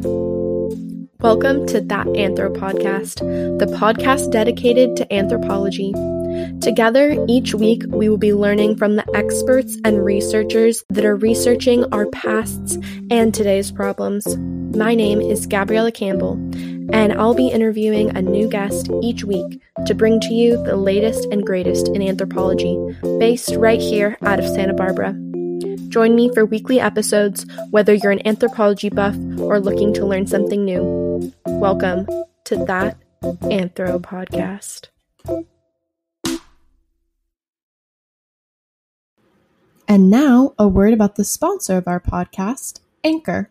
Welcome to That Anthro Podcast, the podcast dedicated to anthropology. Together, each week, we will be learning from the experts and researchers that are researching our pasts and today's problems. My name is Gabriella Campbell, and I'll be interviewing a new guest each week to bring to you the latest and greatest in anthropology, based right here out of Santa Barbara. Join me for weekly episodes, whether you're an anthropology buff or looking to learn something new. Welcome to That Anthro Podcast. And now, a word about the sponsor of our podcast, Anchor.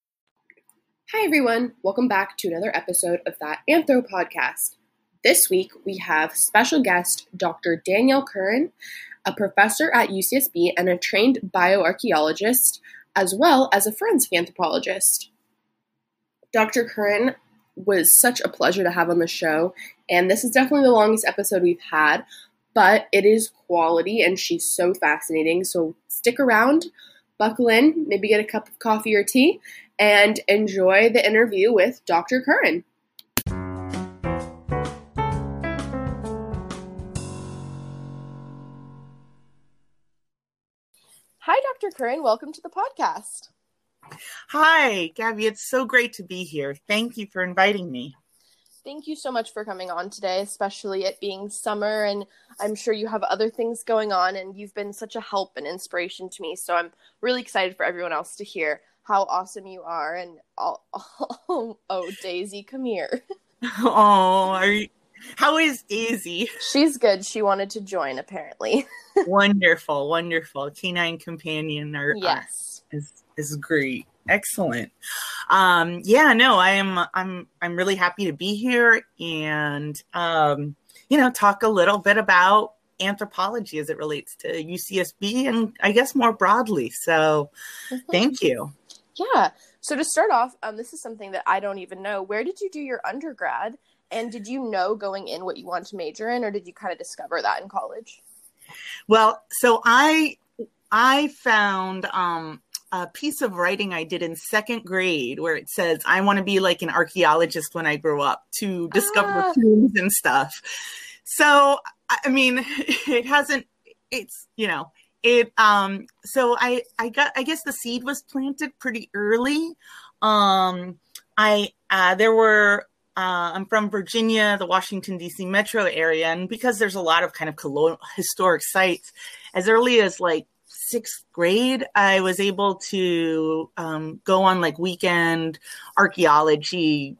Hi, everyone. Welcome back to another episode of That Anthro Podcast. This week, we have special guest Dr. Danielle Kurin, a professor at UCSB and a trained bioarchaeologist, as well as a forensic anthropologist. Dr. Kurin was such a pleasure to have on the show, and this is definitely the longest episode we've had, but it is quality and she's so fascinating. So stick around, buckle in, maybe get a cup of coffee or tea, and enjoy the interview with Dr. Kurin. Hi, Dr. Kurin. Welcome to the podcast. Hi, Gabby. It's so great to be here. Thank you for inviting me. Thank you so much for coming on today, especially it being summer. And I'm sure you have other things going on, and you've been such a help and inspiration to me. So I'm really excited for everyone else to hear how awesome you are. And oh, oh, oh Daisy, come here. Oh, are you, how is Daisy? She's good. She wanted to join, apparently. wonderful, wonderful. Canine companion or yes uh, is is great. Excellent. Um, yeah, no, I am. I'm. I'm really happy to be here and um, you know talk a little bit about anthropology as it relates to UCSB and I guess more broadly. So, mm-hmm. thank you. Yeah. So to start off, um, this is something that I don't even know. Where did you do your undergrad? And did you know going in what you want to major in, or did you kind of discover that in college? Well, so I I found um, a piece of writing I did in second grade where it says I want to be like an archaeologist when I grow up to discover ah. tombs and stuff. So I mean, it hasn't. It's you know it um so i i got i guess the seed was planted pretty early um i uh there were uh, I'm from Virginia, the Washington D.C. metro area, and because there's a lot of kind of colonial historic sites, as early as like sixth grade, I was able to um, go on like weekend archaeology,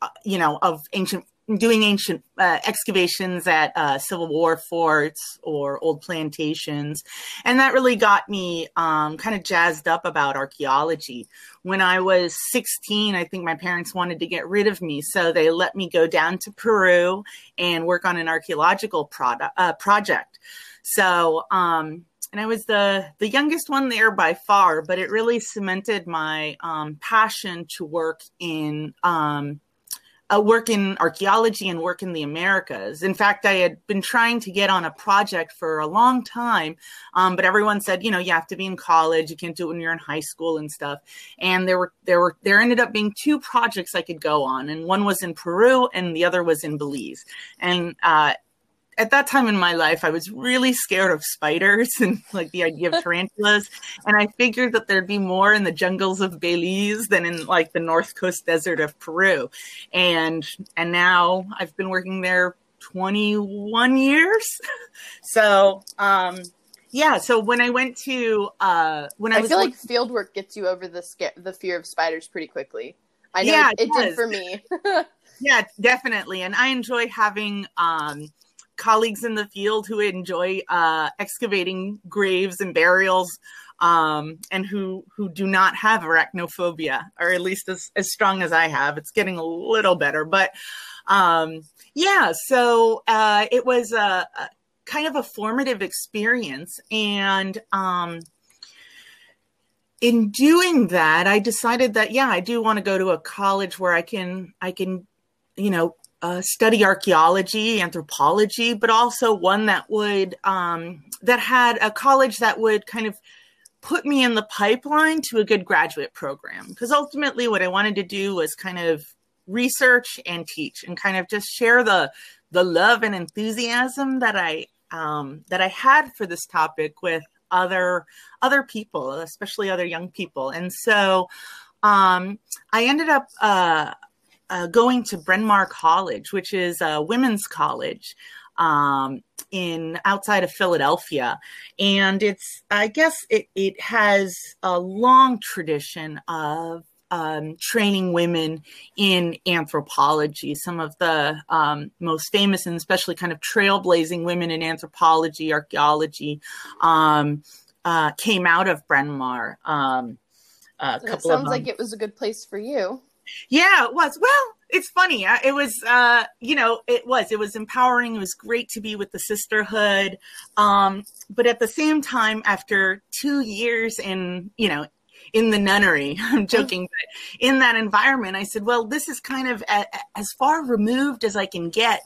uh, you know, of ancient doing ancient uh, excavations at uh, Civil War forts or old plantations. And that really got me um, kind of jazzed up about archaeology. When I was 16, I think my parents wanted to get rid of me. So they let me go down to Peru and work on an archaeological product, uh, project. So, um, and I was the the youngest one there by far, but it really cemented my um, passion to work in um, uh, work in archaeology and work in the Americas. In fact, I had been trying to get on a project for a long time, um, but everyone said, you know, you have to be in college, you can't do it when you're in high school and stuff. And there were there were there ended up being two projects I could go on, and one was in Peru and the other was in Belize. And uh, at that time in my life, I was really scared of spiders and like the idea of tarantulas. and I figured that there'd be more in the jungles of Belize than in like the North Coast desert of Peru. And and now I've been working there 21 years. so um yeah, so when I went to uh when I, I feel like field work gets you over the scare, the fear of spiders pretty quickly. I know yeah, it, it did for me. yeah, definitely. And I enjoy having um colleagues in the field who enjoy uh, excavating graves and burials um, and who who do not have arachnophobia, or at least as, as strong as I have. It's getting a little better, but um, yeah. So uh, it was a, a, kind of a formative experience, and um, in doing that, I decided that yeah, I do want to go to a college where I can I can you know uh, study archaeology, anthropology, but also one that would um, that had a college that would kind of put me in the pipeline to a good graduate program. Because ultimately, what I wanted to do was kind of research and teach, and kind of just share the the love and enthusiasm that I um, that I had for this topic with other other people, especially other young people. And so um, I ended up. Uh, uh, going to Bryn Mawr College, which is a women's college um, in outside of Philadelphia, and it's I guess it, it has a long tradition of um, training women in anthropology. Some of the um, most famous and especially kind of trailblazing women in anthropology, archaeology, um, uh, came out of Bryn Mawr. Um, a couple it sounds like it was a good place for you. Yeah, it was. Well, it's funny. It was, uh, you know, it was. It was empowering. It was great to be with the sisterhood. Um, but at the same time, after two years in, you know, in the nunnery, I'm joking, but in that environment, I said, well, this is kind of a, as far removed as I can get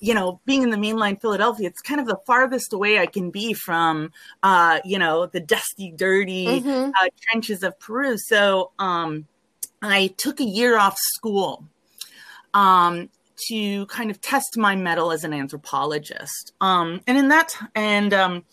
you know, being in the mainline Philadelphia, it's kind of the farthest away I can be from, uh, you know, the dusty, dirty mm-hmm. uh, trenches of Peru. So, um, I took a year off school um, to kind of test my mettle as an anthropologist. Um, and in that, and um,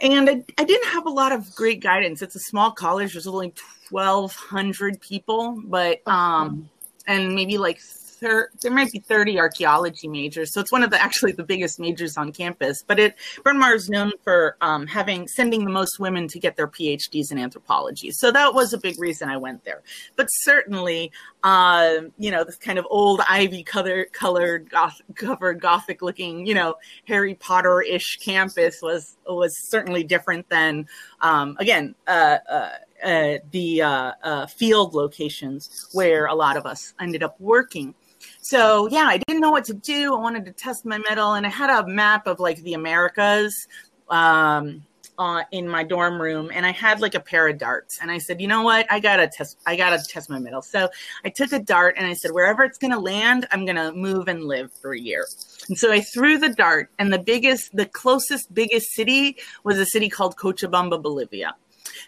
and I, I, didn't have a lot of great guidance. It's a small college. There's only 1,200 people, but um, and maybe like thir- there might be 30 archaeology majors. So it's one of the actually the biggest majors on campus. But it Bryn Mawr is known for um, having sending the most women to get their PhDs in anthropology. So that was a big reason I went there. But certainly, uh, you know, this kind of old ivy color, colored, goth- covered, gothic looking, you know, Harry Potter ish campus was was certainly different than um, again. Uh, uh, uh, the uh, uh, field locations where a lot of us ended up working. So yeah, I didn't know what to do. I wanted to test my mettle, and I had a map of like the Americas um, uh, in my dorm room, and I had like a pair of darts. And I said, you know what? I gotta test. I gotta test my mettle. So I took a dart, and I said, wherever it's gonna land, I'm gonna move and live for a year. And so I threw the dart, and the biggest, the closest, biggest city was a city called Cochabamba, Bolivia.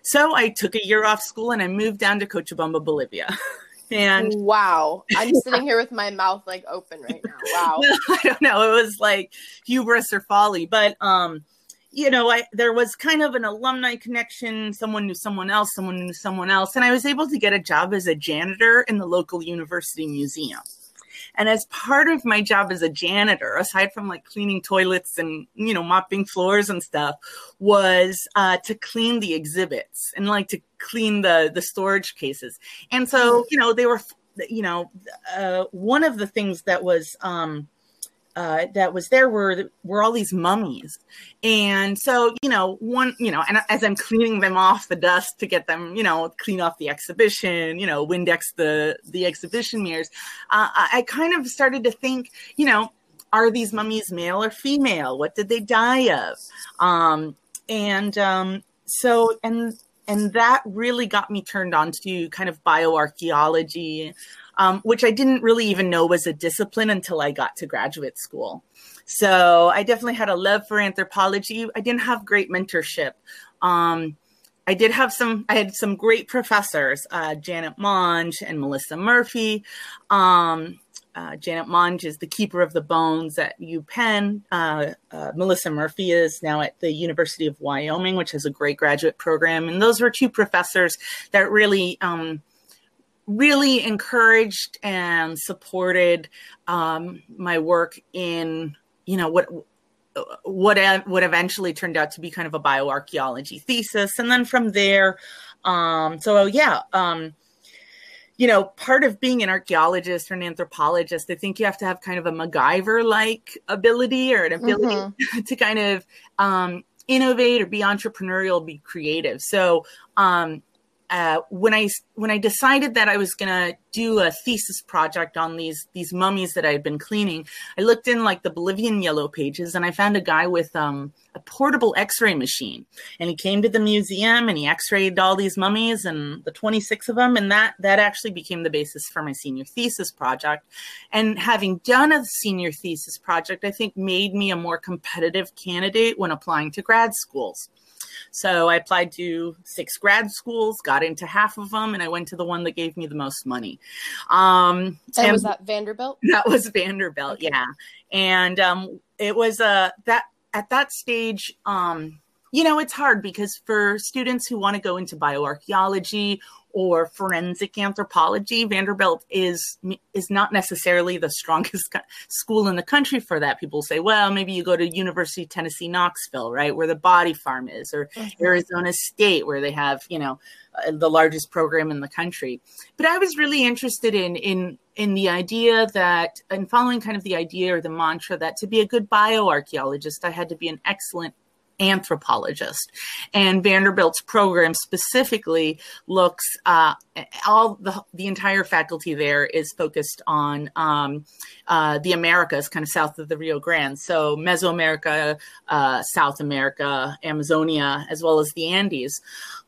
So I took a year off school and I moved down to Cochabamba, Bolivia. And wow, I'm sitting here with my mouth like open right now. Wow. I don't know. It was like hubris or folly, but um, you know, I there was kind of an alumni connection. Someone knew someone else, someone knew someone else, and I was able to get a job as a janitor in the local university museum. And as part of my job as a janitor, aside from like cleaning toilets and, you know, mopping floors and stuff, was uh, to clean the exhibits and like to clean the, the storage cases. And so, you know, they were, you know, uh, one of the things that was, um, uh, that was there were were all these mummies, and so you know one you know, and as I'm cleaning them off the dust to get them you know clean off the exhibition, you know, Windex the the exhibition mirrors, uh, I kind of started to think, you know, are these mummies male or female? What did they die of? Um, and um, so and and that really got me turned on to kind of bioarchaeology um, which I didn't really even know was a discipline until I got to graduate school. So I definitely had a love for anthropology. I didn't have great mentorship. Um, I did have some, I had some great professors, uh, Janet Monge and Melissa Murphy. Um, uh, Janet Monge is the keeper of the bones at UPenn. Uh, uh, Melissa Murphy is now at the University of Wyoming, which has a great graduate program. And those were two professors that really um, really encouraged and supported um, my work in you know what what what eventually turned out to be kind of a bioarchaeology thesis and then from there um, so yeah um, you know part of being an archaeologist or an anthropologist i think you have to have kind of a macgyver like ability or an ability mm-hmm. to kind of um, innovate or be entrepreneurial, be creative. So um, uh, when I when I decided that I was gonna do a thesis project on these these mummies that I had been cleaning, I looked in like the Bolivian yellow pages and I found a guy with um, a portable X-ray machine, and he came to the museum and he X-rayed all these mummies and the 26 of them, and that that actually became the basis for my senior thesis project. And having done a senior thesis project, I think made me a more competitive candidate when applying to grad schools. So I applied to six grad schools, got into half of them, and I went to the one that gave me the most money. Um, and, and was that Vanderbilt? That was Vanderbilt, okay. yeah. And um, it was a uh, that at that stage. Um, you know, it's hard because for students who want to go into bioarchaeology or forensic anthropology. Vanderbilt is is not necessarily the strongest school in the country for that. People say, well, maybe you go to University of Tennessee Knoxville, right, where the body farm is, or mm-hmm. Arizona State, where they have you know uh, the largest program in the country. But I was really interested in in in the idea that and following kind of the idea or the mantra that to be a good bioarchaeologist, I had to be an excellent anthropologist. And Vanderbilt's program specifically looks uh, all the the entire faculty there is focused on um, uh, the Americas, kind of south of the Rio Grande, so Mesoamerica, uh, South America, Amazonia, as well as the Andes.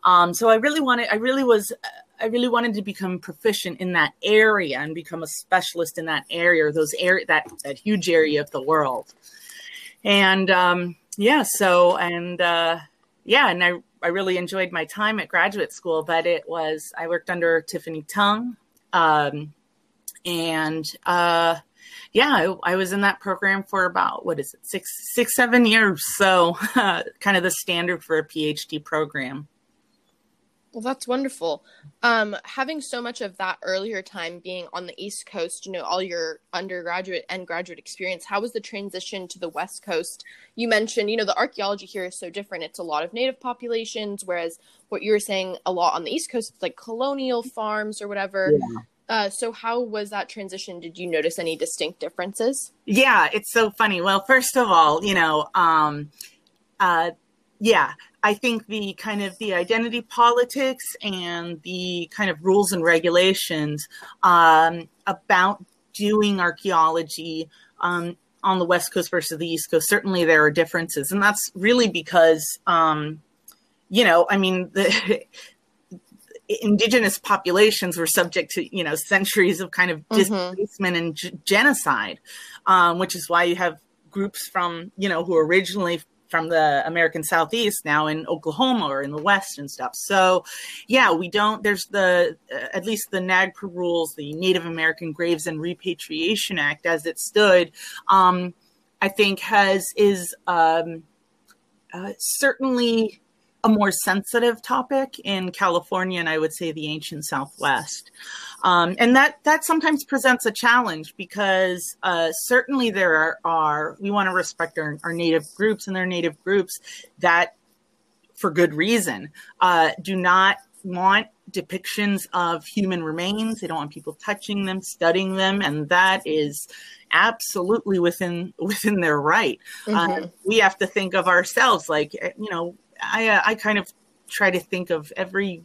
Um, so I really wanted, I really was. I really wanted to become proficient in that area and become a specialist in that area, those area that that huge area of the world. And um, yeah, so and uh, yeah, and I I really enjoyed my time at graduate school, but it was I worked under Tiffany Tung, um, and uh, yeah, I, I, was in that program for about what is it six six seven years, so kind of the standard for a PhD program. Well, that's wonderful. Um, having so much of that earlier time being on the East Coast, you know, all your undergraduate and graduate experience, how was the transition to the West Coast? You mentioned, you know, the archaeology here is so different. It's a lot of native populations, whereas what you were saying a lot on the East Coast, it's like colonial farms or whatever. Yeah. Uh, so how was that transition? Did you notice any distinct differences? Yeah, it's so funny. Well, first of all, you know, um, uh, yeah, I think the kind of the identity politics and the kind of rules and regulations um, about doing archaeology um, on the West Coast versus the East Coast, certainly there are differences. And that's really because, um, you know, I mean, the, indigenous populations were subject to you know centuries of kind of mm-hmm. displacement and g- genocide um, which is why you have groups from you know who originally from the American Southeast now in Oklahoma or in the West and stuff. So, yeah, we don't, there's the, uh, at least the NAGPRA rules, the Native American Graves and Repatriation Act as it stood, um, I think has, is um, uh, certainly a more sensitive topic in California and I would say the ancient Southwest. Um, and that that sometimes presents a challenge because uh, certainly there are, are we want to respect our, our, native groups and their native groups that, for good reason, uh, do not want depictions of human remains. They don't want people touching them, studying them, and that is absolutely within within their right. Mm-hmm. Uh, we have to think of ourselves like you know. I uh, I kind of try to think of every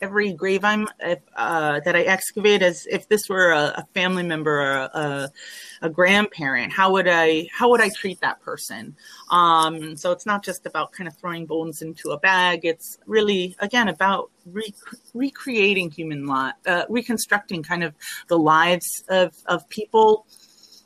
every grave I'm uh, that I excavate as if this were a, a family member or a, a, grandparent. How would I how would I treat that person? Um, so it's not just about kind of throwing bones into a bag. It's really again about rec- recreating human life, uh, reconstructing kind of the lives of of people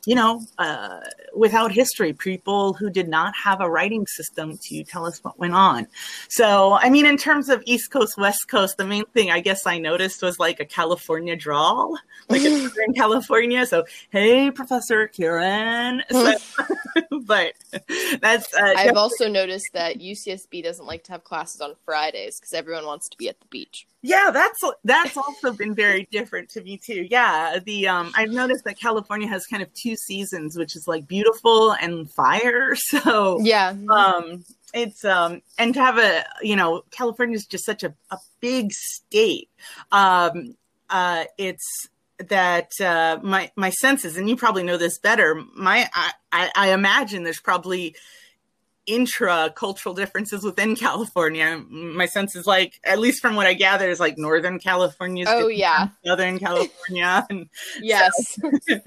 you know, uh, without history, people who did not have a writing system to tell us what went on. So, I mean, in terms of East Coast, West Coast, the main thing I guess I noticed was like a California drawl, like in California. So, hey, Professor Kieran. So, but that's. Uh, I've also noticed that UCSB doesn't like to have classes on Fridays because everyone wants to be at the beach. Yeah, that's that's also been very different to me too. Yeah, the um, I've noticed that California has kind of two seasons, which is like beautiful and fire. So yeah, um, it's um, and to have a you know California is just such a, a big state. Um, uh, it's that uh, my my senses, and you probably know this better. My I, I, I imagine there's probably intra cultural differences within California. My sense is like, at least from what I gather, is like Northern California. Oh yeah, Southern California. And yes. So,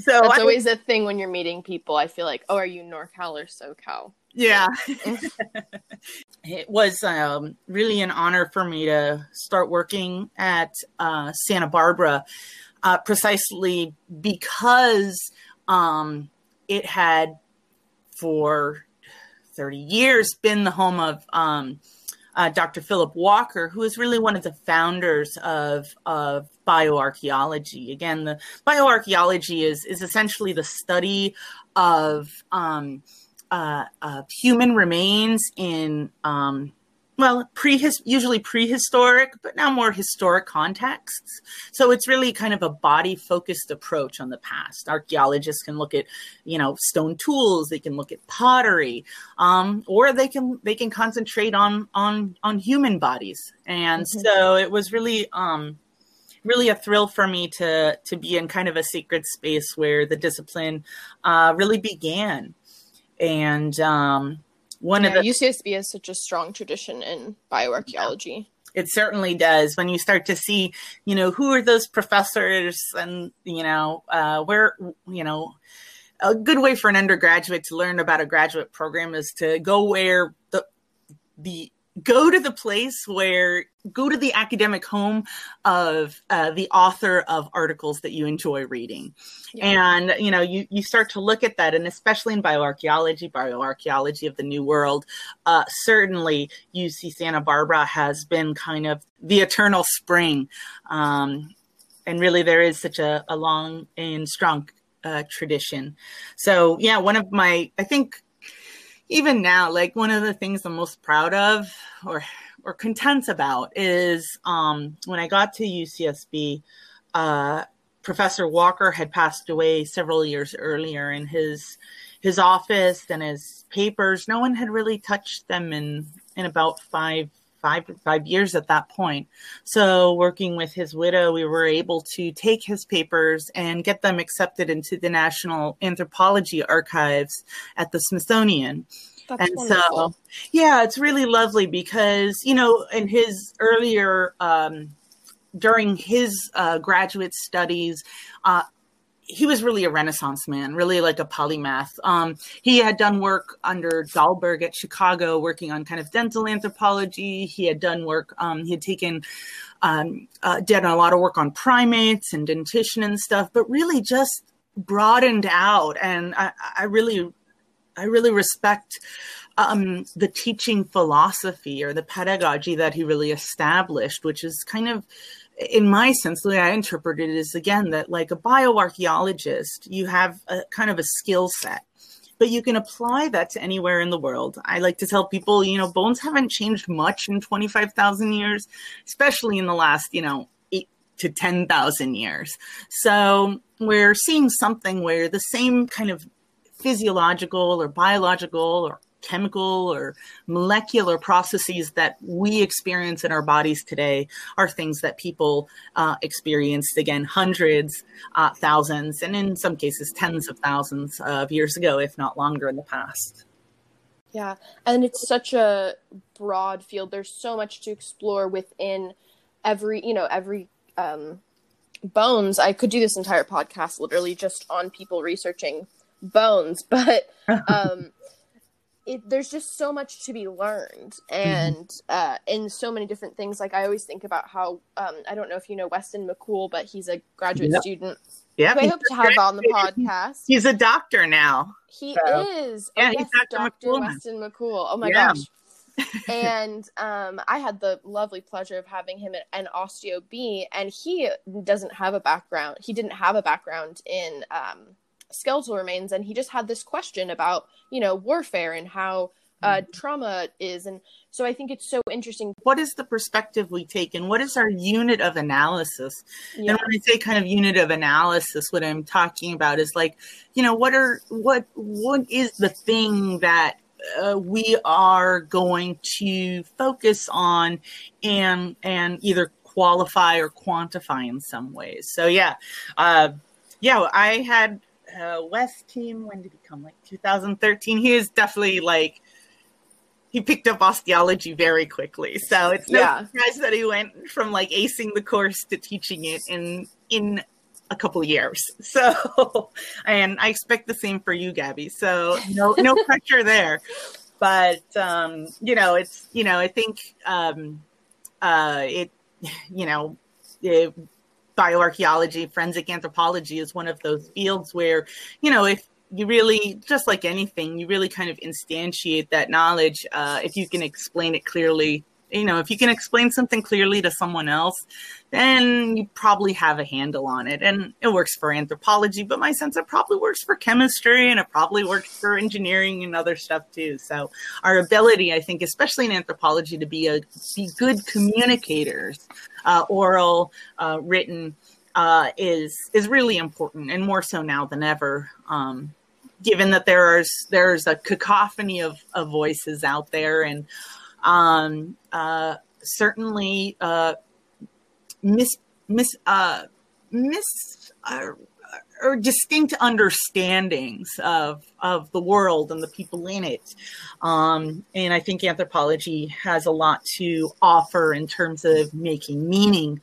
so that's I, always a thing when you're meeting people. I feel like, oh, are you NorCal or SoCal? Yeah. it was um, really an honor for me to start working at uh, Santa Barbara, uh, precisely because um, it had for 30 years been the home of um, uh, Dr. Philip Walker, who is really one of the founders of, of bioarchaeology. Again, the bioarchaeology is, is essentially the study of um, uh, uh, human remains in um, well, prehis- usually prehistoric, but now more historic contexts. So it's really kind of a body focused approach on the past. Archaeologists can look at, you know, stone tools. They can look at pottery, um, or they can they can concentrate on on on human bodies. And mm-hmm. so it was really um, really a thrill for me to to be in kind of a sacred space where the discipline uh, really began. And um, one yeah, of the UCSB has such a strong tradition in bioarchaeology. It certainly does. When you start to see, you know, who are those professors, and you know, uh, where, you know, a good way for an undergraduate to learn about a graduate program is to go where the the go to the place where go to the academic home of uh, the author of articles that you enjoy reading. Yeah. and you know you, you start to look at that and especially in bioarchaeology bioarchaeology of the new world uh, certainly uc santa barbara has been kind of the eternal spring. Um, and really there is such a, a long and strong uh, tradition. So yeah one of my i think even now, like one of the things I'm most proud of or or content about is um, when I got to UCSB, uh, Professor Walker had passed away several years earlier, in his his office and his papers, no one had really touched them in in about five five five years at that point. So working with his widow, we were able to take his papers and get them accepted into the National Anthropology Archives at the Smithsonian. That's and wonderful. so, yeah, it's really lovely because you know, in his earlier um, during his uh, graduate studies, uh, he was really a renaissance man, really like a polymath. Um, he had done work under Dahlberg at Chicago, working on kind of dental anthropology. He had done work, um, he had taken, um, uh, did a lot of work on primates and dentition and stuff, but really just broadened out. And I, I really, I really respect um, the teaching philosophy or the pedagogy that he really established, which is kind of in my sense, the way I interpret it is again that like a bioarchaeologist, you have a kind of a skill set, but you can apply that to anywhere in the world. I like to tell people, you know, bones haven't changed much in 25,000 years, especially in the last, you know, eight to 10,000 years. So we're seeing something where the same kind of physiological or biological or chemical or molecular processes that we experience in our bodies today are things that people uh, experienced again hundreds, uh, thousands, and in some cases tens of thousands of years ago, if not longer in the past. Yeah, and it's such a broad field. There's so much to explore within every, you know, every um, bones. I could do this entire podcast literally just on people researching bones, but um, it, there's just so much to be learned mm-hmm. and mm-hmm. uh, in so many different things like i always think about how um, i don't know if you know weston mccool but he's a graduate yep. student yeah i hope to have on the podcast he's a doctor now he so. is yeah oh, he's yes, dr, dr. McCool weston mccool oh my yeah. gosh and um, I had the lovely pleasure of having him at an osteo B, and he doesn't have a background. He didn't have a background in um, skeletal remains and he just had this question about you know warfare and how uh, mm-hmm. trauma is and so i think it's so interesting what is the perspective we take and what is our unit of analysis yeah. and when i say kind of unit of analysis what i'm talking about is like you know what are what what is the thing that uh, we are going to focus on and and either qualify or quantify in some ways so yeah uh, yeah i had uh, Weston. When did he come? Like 2013. He is definitely like he picked up osteology very quickly. So it's no Yeah. surprise that he went from like acing the course to teaching it in in a couple of years. So and I expect the same for you, Gabby. So no no pressure there. But um, you know, it's you know, I think um uh it you know it, bioarchaeology, forensic anthropology is one of those fields where, you know, if you really, just like anything, you really kind of instantiate that knowledge uh, if you can explain it clearly. You know, if you can explain something clearly to someone else, then you probably have a handle on it. And it works for anthropology, but my sense it probably works for chemistry and it probably works for engineering and other stuff too. So our ability, I think, especially in anthropology, to be a be good communicators, uh, oral, uh, written, uh, is is really important, and more so now than ever. Um, given that there's there's a cacophony of, of voices out there, and um, uh, certainly uh, mis mis uh, mis uh, or distinct understandings of of the world and the people in it. Um, and I think anthropology has a lot to offer in terms of making meaning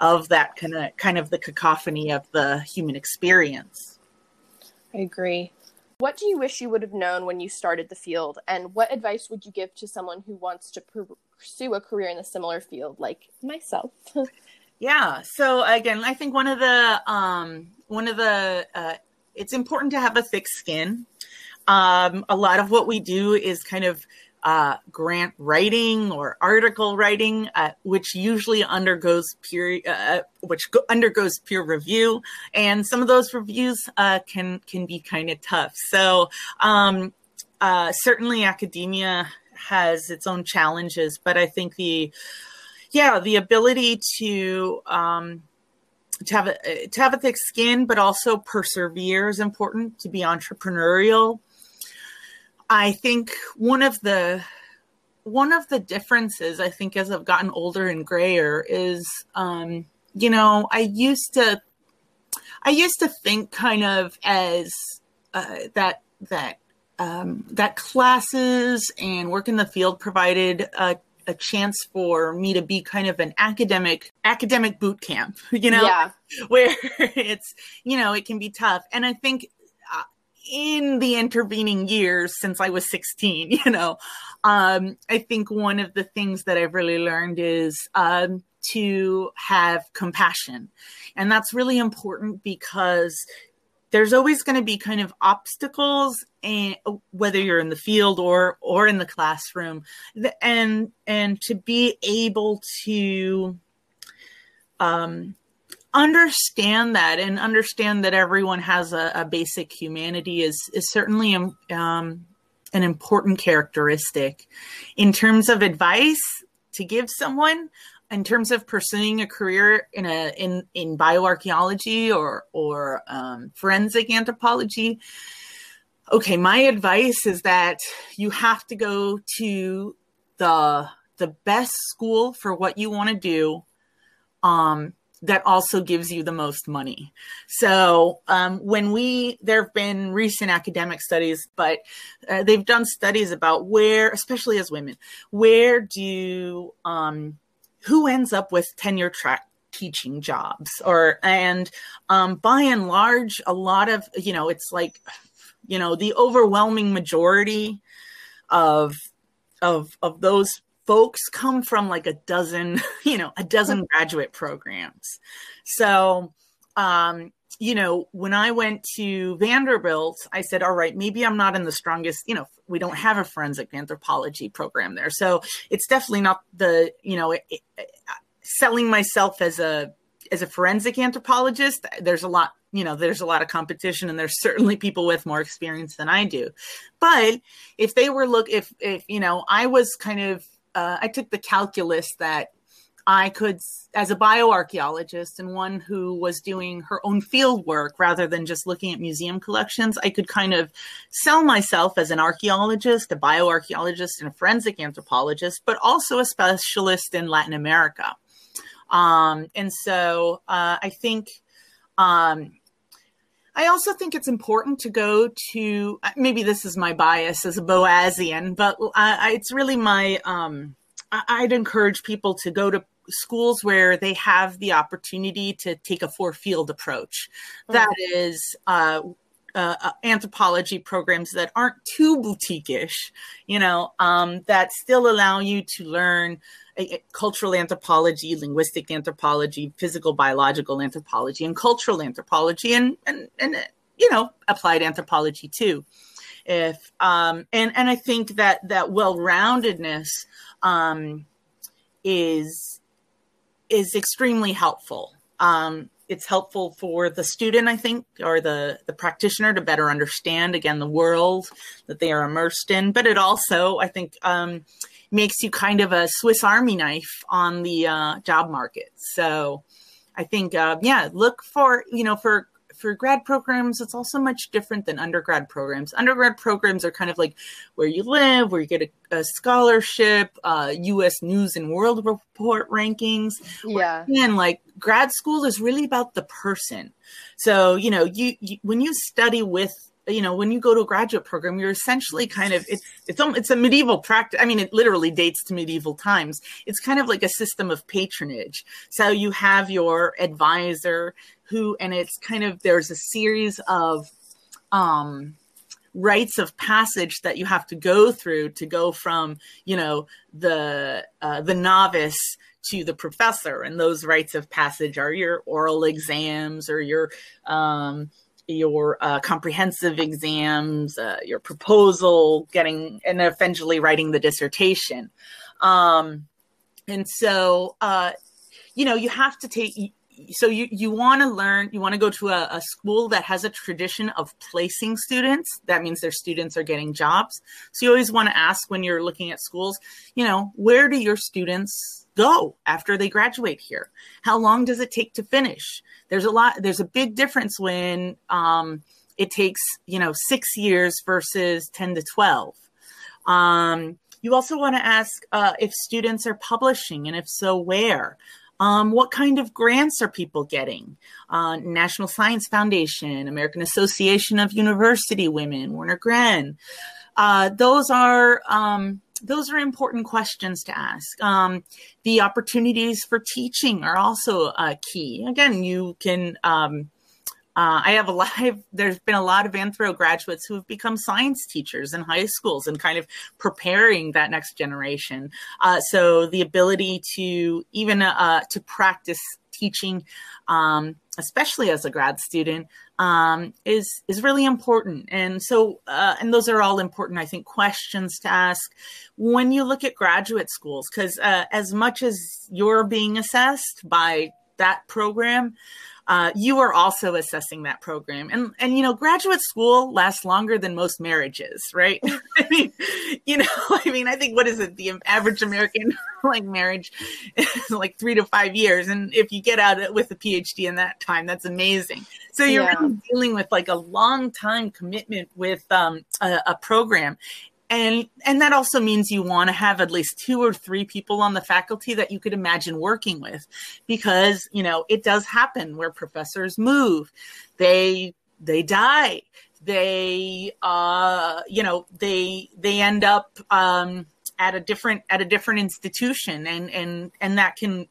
of that kind of kind of the cacophony of the human experience. I agree. What do you wish you would have known when you started the field, and what advice would you give to someone who wants to pursue a career in a similar field, like myself? Yeah. So again, I think one of the um, one of the uh, it's important to have a thick skin. Um, a lot of what we do is kind of uh, grant writing or article writing, uh, which usually undergoes peer uh, which go- undergoes peer review, and some of those reviews uh, can can be kind of tough. So um, uh, certainly, academia has its own challenges, but I think the yeah the ability to um, to have a to have a thick skin, but also persevere is important. To be entrepreneurial, I think one of the one of the differences I think as I've gotten older and grayer is, um, you know, I used to I used to think kind of as uh, that that um, that classes and work in the field provided a, a chance for me to be kind of an academic academic boot camp, you know, yeah, where it's you know it can be tough, and I think in the intervening years since I was 16, you know, um, I think one of the things that I've really learned is um, to have compassion, and that's really important because there's always going to be kind of obstacles and whether you're in the field or or in the classroom. And and to be able to um understand that and understand that everyone has a, a basic humanity is is certainly um, um, an important characteristic. In terms of advice to give someone in terms of pursuing a career in a in in bioarchaeology or or um, forensic anthropology okay my advice is that you have to go to the the best school for what you want to do um that also gives you the most money. So um, when we there have been recent academic studies, but uh, they've done studies about where, especially as women, where do um, who ends up with tenure track teaching jobs or and um, by and large a lot of you know it's like you know the overwhelming majority of of of those folks come from like a dozen you know a dozen graduate programs. So um you know when i went to vanderbilt i said all right maybe i'm not in the strongest you know we don't have a forensic anthropology program there. So it's definitely not the you know it, it, selling myself as a as a forensic anthropologist there's a lot you know there's a lot of competition and there's certainly people with more experience than i do. But if they were look if if you know i was kind of uh, I took the calculus that I could, as a bioarchaeologist and one who was doing her own field work rather than just looking at museum collections, I could kind of sell myself as an archaeologist, a bioarchaeologist, and a forensic anthropologist, but also a specialist in Latin America. Um, and so uh, I think um, I also think it's important to go to maybe this is my bias as a Boasian, but I, it's really my um, I'd encourage people to go to schools where they have the opportunity to take a four field approach. Mm-hmm. That is, uh, uh, uh, anthropology programs that aren't too boutique-ish, you know, um, that still allow you to learn cultural anthropology, linguistic anthropology, physical biological anthropology, and cultural anthropology, and and and you know, applied anthropology too. If um, and and I think that that well-roundedness um, is is extremely helpful. Um, it's helpful for the student, I think, or the, the practitioner to better understand again the world that they are immersed in. But it also, I think, um, makes you kind of a Swiss Army knife on the uh, job market. So I think, uh, yeah, look for you know for for grad programs, it's also much different than undergrad programs. Undergrad programs are kind of like where you live, where you get a, a scholarship, uh, U.S. News and World Report rankings. Yeah, and like grad school is really about the person. So you know, you, you when you study with you know when you go to a graduate program you're essentially kind of it's it's it's a medieval practice i mean it literally dates to medieval times. It's kind of like a system of patronage. So you have your advisor who and it's kind of there's a series of um rites of passage that you have to go through to go from you know the uh, the novice to the professor. And those rites of passage are your oral exams or your um, your uh, comprehensive exams, uh, your proposal, getting and eventually writing the dissertation. Um, and so, uh, you know, you have to take. So you you want to learn. You want to go to a, a school that has a tradition of placing students. That means their students are getting jobs. So you always want to ask when you're looking at schools. You know, where do your students go after they graduate here? How long does it take to finish? There's a lot, there's a big difference when um, it takes, you know, six years versus 10 to 12. Um, you also want to ask uh, if students are publishing and if so, where. Um, what kind of grants are people getting? Uh, National Science Foundation, American Association of University Women, Wenner-Gren. Uh, those are um, those are important questions to ask. Um, the opportunities for teaching are also uh, key. Again, you can. Um, uh, I have a lot. Of, there's been a lot of anthro graduates who have become science teachers in high schools and kind of preparing that next generation. Uh, so the ability to even uh, to practice teaching, um, especially as a grad student, um, is is really important. And so, uh, and those are all important, I think, questions to ask when you look at graduate schools, because uh, as much as you're being assessed by that program, uh, you are also assessing that program. And and you know, graduate school lasts longer than most marriages, right? I mean, you know, I mean, I think what is it? The average American like marriage is like three to five years, and if you get out with a PhD in that time, that's amazing. So you're yeah. really dealing with like a long time commitment with um, a, a program, and and that also means you want to have at least two or three people on the faculty that you could imagine working with because you know it does happen where professors move they they die they uh you know they they end up um at a different at a different institution and and and that can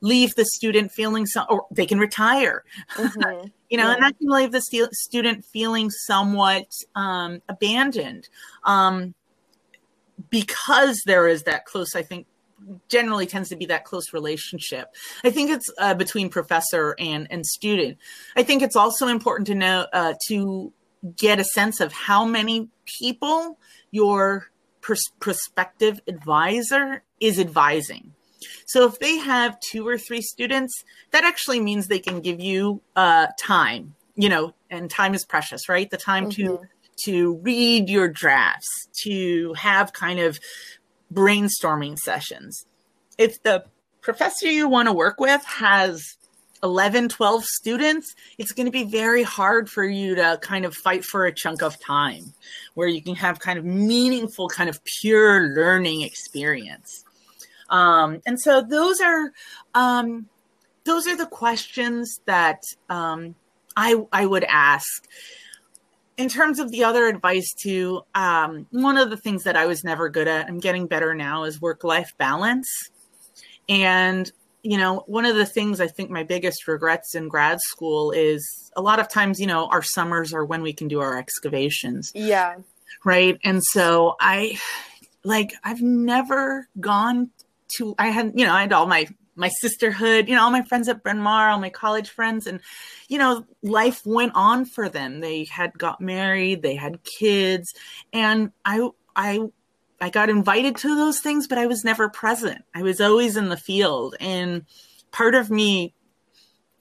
leave the student feeling so or they can retire mm-hmm. you know yeah. and that can leave the st- student feeling somewhat um abandoned um because there is that close, I think generally tends to be that close relationship. I think it's uh, between professor and and student. I think it's also important to know uh, to get a sense of how many people your pers- prospective advisor is advising. So if they have two or three students, that actually means they can give you uh, time. You know, and time is precious, right? The time mm-hmm. to to read your drafts, to have kind of brainstorming sessions. If the professor you want to work with has 11, 12 students, it's going to be very hard for you to kind of fight for a chunk of time where you can have kind of meaningful, kind of pure learning experience. Um, and so those are um, those are the questions that um, I I would ask in terms of the other advice too, um, one of the things that I was never good at, I'm getting better now, is work life balance. And, you know, one of the things I think my biggest regrets in grad school is a lot of times, you know, our summers are when we can do our excavations. Yeah. Right. And so I, like, I've never gone to, I had, you know, I had all my my sisterhood, you know, all my friends at Bryn Mawr, all my college friends, and you know, life went on for them. They had got married, they had kids, and I, I, I got invited to those things, but I was never present. I was always in the field, and part of me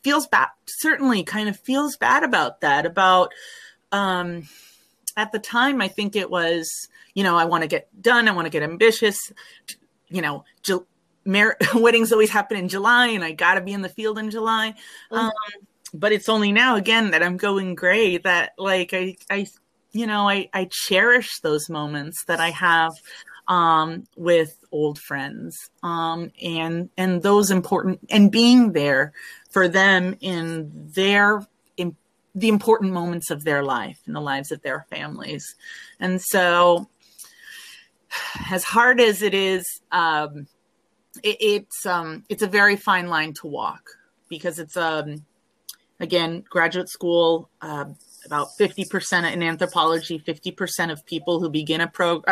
feels bad. Certainly, kind of feels bad about that. About um, at the time, I think it was, you know, I want to get done. I want to get ambitious. You know, mar- weddings always happen in July, and I got to be in the field in July. Mm-hmm. Um, but it's only now again that I'm going gray that like I, I, you know, I, I cherish those moments that I have um, with old friends um, and and those important and being there for them in their in the important moments of their life in the lives of their families and so as hard as it is um, it, it's um it's a very fine line to walk because it's um again graduate school uh, about 50% in anthropology 50% of people who begin a pro-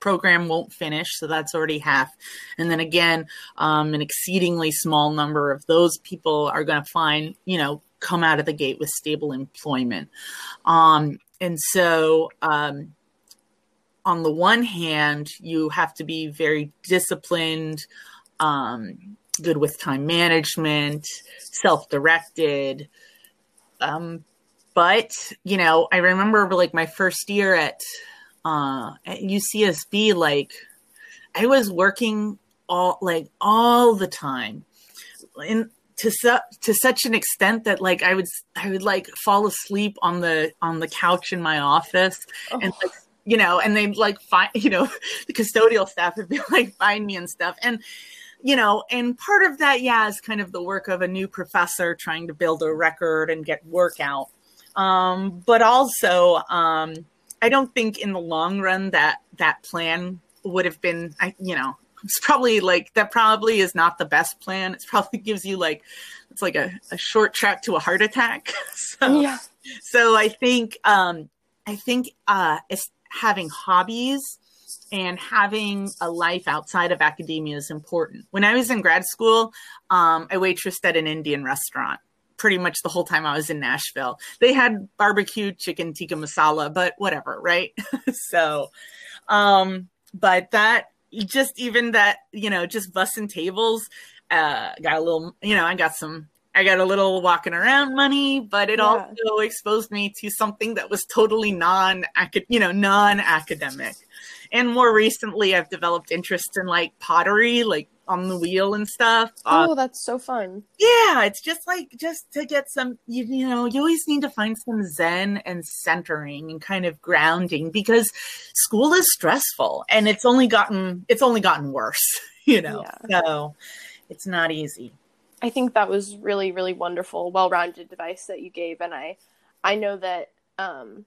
program won't finish so that's already half. And then again um, an exceedingly small number of those people are going to find you know come out of the gate with stable employment. Um, and so um, on the one hand you have to be very disciplined um, good with time management, self directed. Um, but you know, I remember like my first year at uh, at UCSB, like I was working all like all the time, and to su- to such an extent that like I would I would like fall asleep on the on the couch in my office oh. and like you know and they'd like find you know the custodial staff would be like find me and stuff and you know, and part of that, yeah, is kind of the work of a new professor trying to build a record and get work out. Um, but also, um, I don't think in the long run that that plan would have been, I, you know, it's probably like that probably is not the best plan. It probably gives you like it's like a, a short track to a heart attack. so, yeah. So I think um, I think uh, it's having hobbies and having a life outside of academia is important. When I was in grad school, um, I waitressed at an Indian restaurant pretty much the whole time I was in Nashville. They had barbecue chicken tikka masala, but whatever, right? so, um, but that just even that, you know, just bussing tables, uh, got a little, you know, I got some I got a little walking around money, but it yeah. also exposed me to something that was totally non you know, non academic and more recently i've developed interest in like pottery like on the wheel and stuff. Oh uh, that's so fun. Yeah it's just like just to get some you, you know you always need to find some zen and centering and kind of grounding because school is stressful and it's only gotten it's only gotten worse you know. Yeah. so it's not easy i think that was really really wonderful well-rounded advice that you gave and i i know that um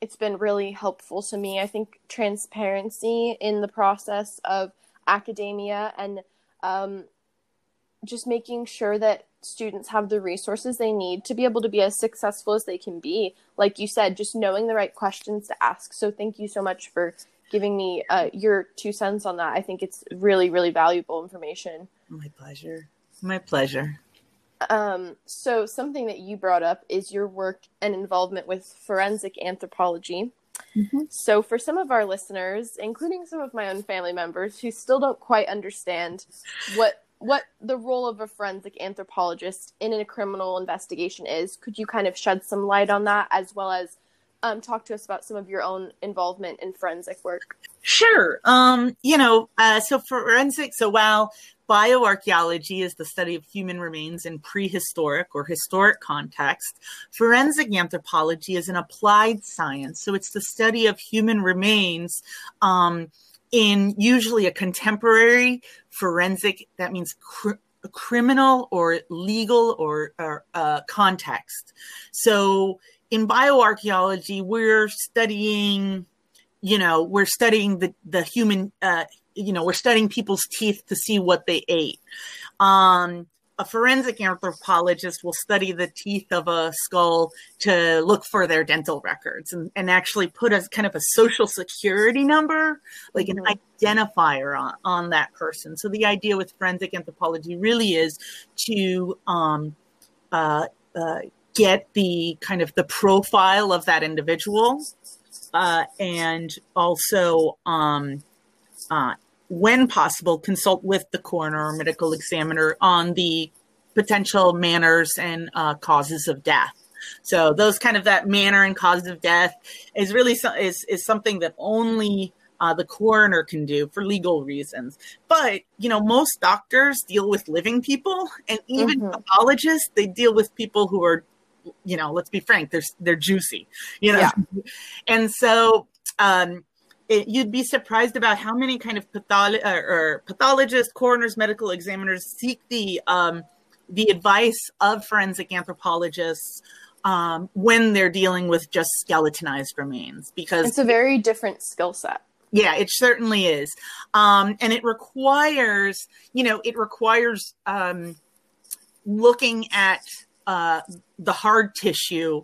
it's been really helpful to me. I think transparency in the process of academia and um, just making sure that students have the resources they need to be able to be as successful as they can be. Like you said, just knowing the right questions to ask. So thank you so much for giving me uh, your two cents on that. I think it's really, really valuable information. My pleasure. My pleasure. Um, so something that you brought up is your work and involvement with forensic anthropology. Mm-hmm. So for some of our listeners, including some of my own family members who still don't quite understand what what the role of a forensic anthropologist in a criminal investigation is, could you kind of shed some light on that as well as um, talk to us about some of your own involvement in forensic work? Sure. Um, you know, uh, so forensic, so while bioarchaeology is the study of human remains in prehistoric or historic context, forensic anthropology is an applied science. So it's the study of human remains um, in usually a contemporary forensic, that means cr- criminal or legal or, or uh, context. So in bioarchaeology, we're studying, you know, we're studying the the human, uh, you know, we're studying people's teeth to see what they ate. Um, a forensic anthropologist will study the teeth of a skull to look for their dental records and, and actually put a kind of a social security number, like mm-hmm. an identifier on, on that person. So the idea with forensic anthropology really is to um, uh, uh, get the kind of the profile of that individual uh, and also um, uh, when possible, consult with the coroner or medical examiner on the potential manners and uh, causes of death. So those kind of that manner and cause of death is really so, is is something that only uh, the coroner can do for legal reasons. But you know, most doctors deal with living people, and even mm-hmm. pathologists they deal with people who are, you know, let's be frank, they're they're juicy, you know, yeah. and so um, it, you'd be surprised about how many kind of patholo- or, or pathologists, coroners, medical examiners seek the um, the advice of forensic anthropologists um, when they're dealing with just skeletonized remains because it's a very different skill set. Yeah, it certainly is, um, and it requires you know it requires um, looking at uh, the hard tissue,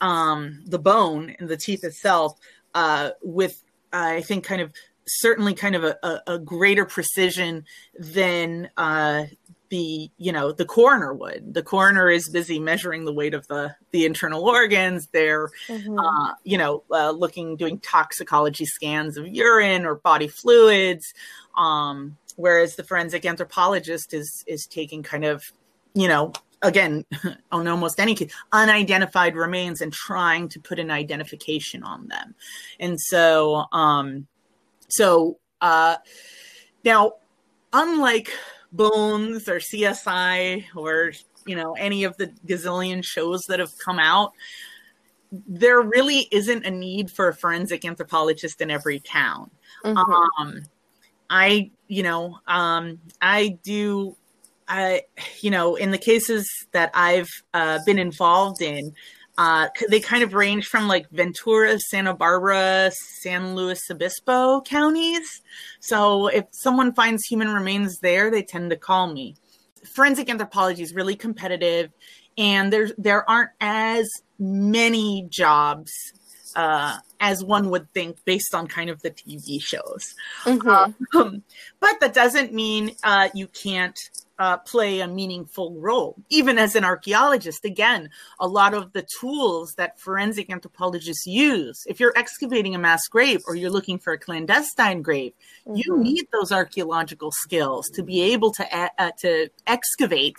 um, the bone and the teeth itself uh, with I think kind of certainly kind of a, a, greater precision than uh, the you know the coroner would. The coroner is busy measuring the weight of the the internal organs. They're mm-hmm. uh, you know uh, looking doing toxicology scans of urine or body fluids. Um, whereas the forensic anthropologist is is taking kind of you know again on almost any case unidentified remains and trying to put an identification on them and so um so uh now unlike bones or csi or you know any of the gazillion shows that have come out there really isn't a need for a forensic anthropologist in every town mm-hmm. um i you know um i do I, you know, in the cases that I've uh, been involved in, uh, they kind of range from like Ventura, Santa Barbara, San Luis Obispo counties. So if someone finds human remains there, they tend to call me. Forensic anthropology is really competitive, and there there aren't as many jobs uh, as one would think based on kind of the TV shows. Mm-hmm. Um, but that doesn't mean uh, you can't uh, play a meaningful role. Even as an archaeologist, again, a lot of the tools that forensic anthropologists use, if you're excavating a mass grave or you're looking for a clandestine grave, mm-hmm. you need those archaeological skills to be able to uh, to excavate.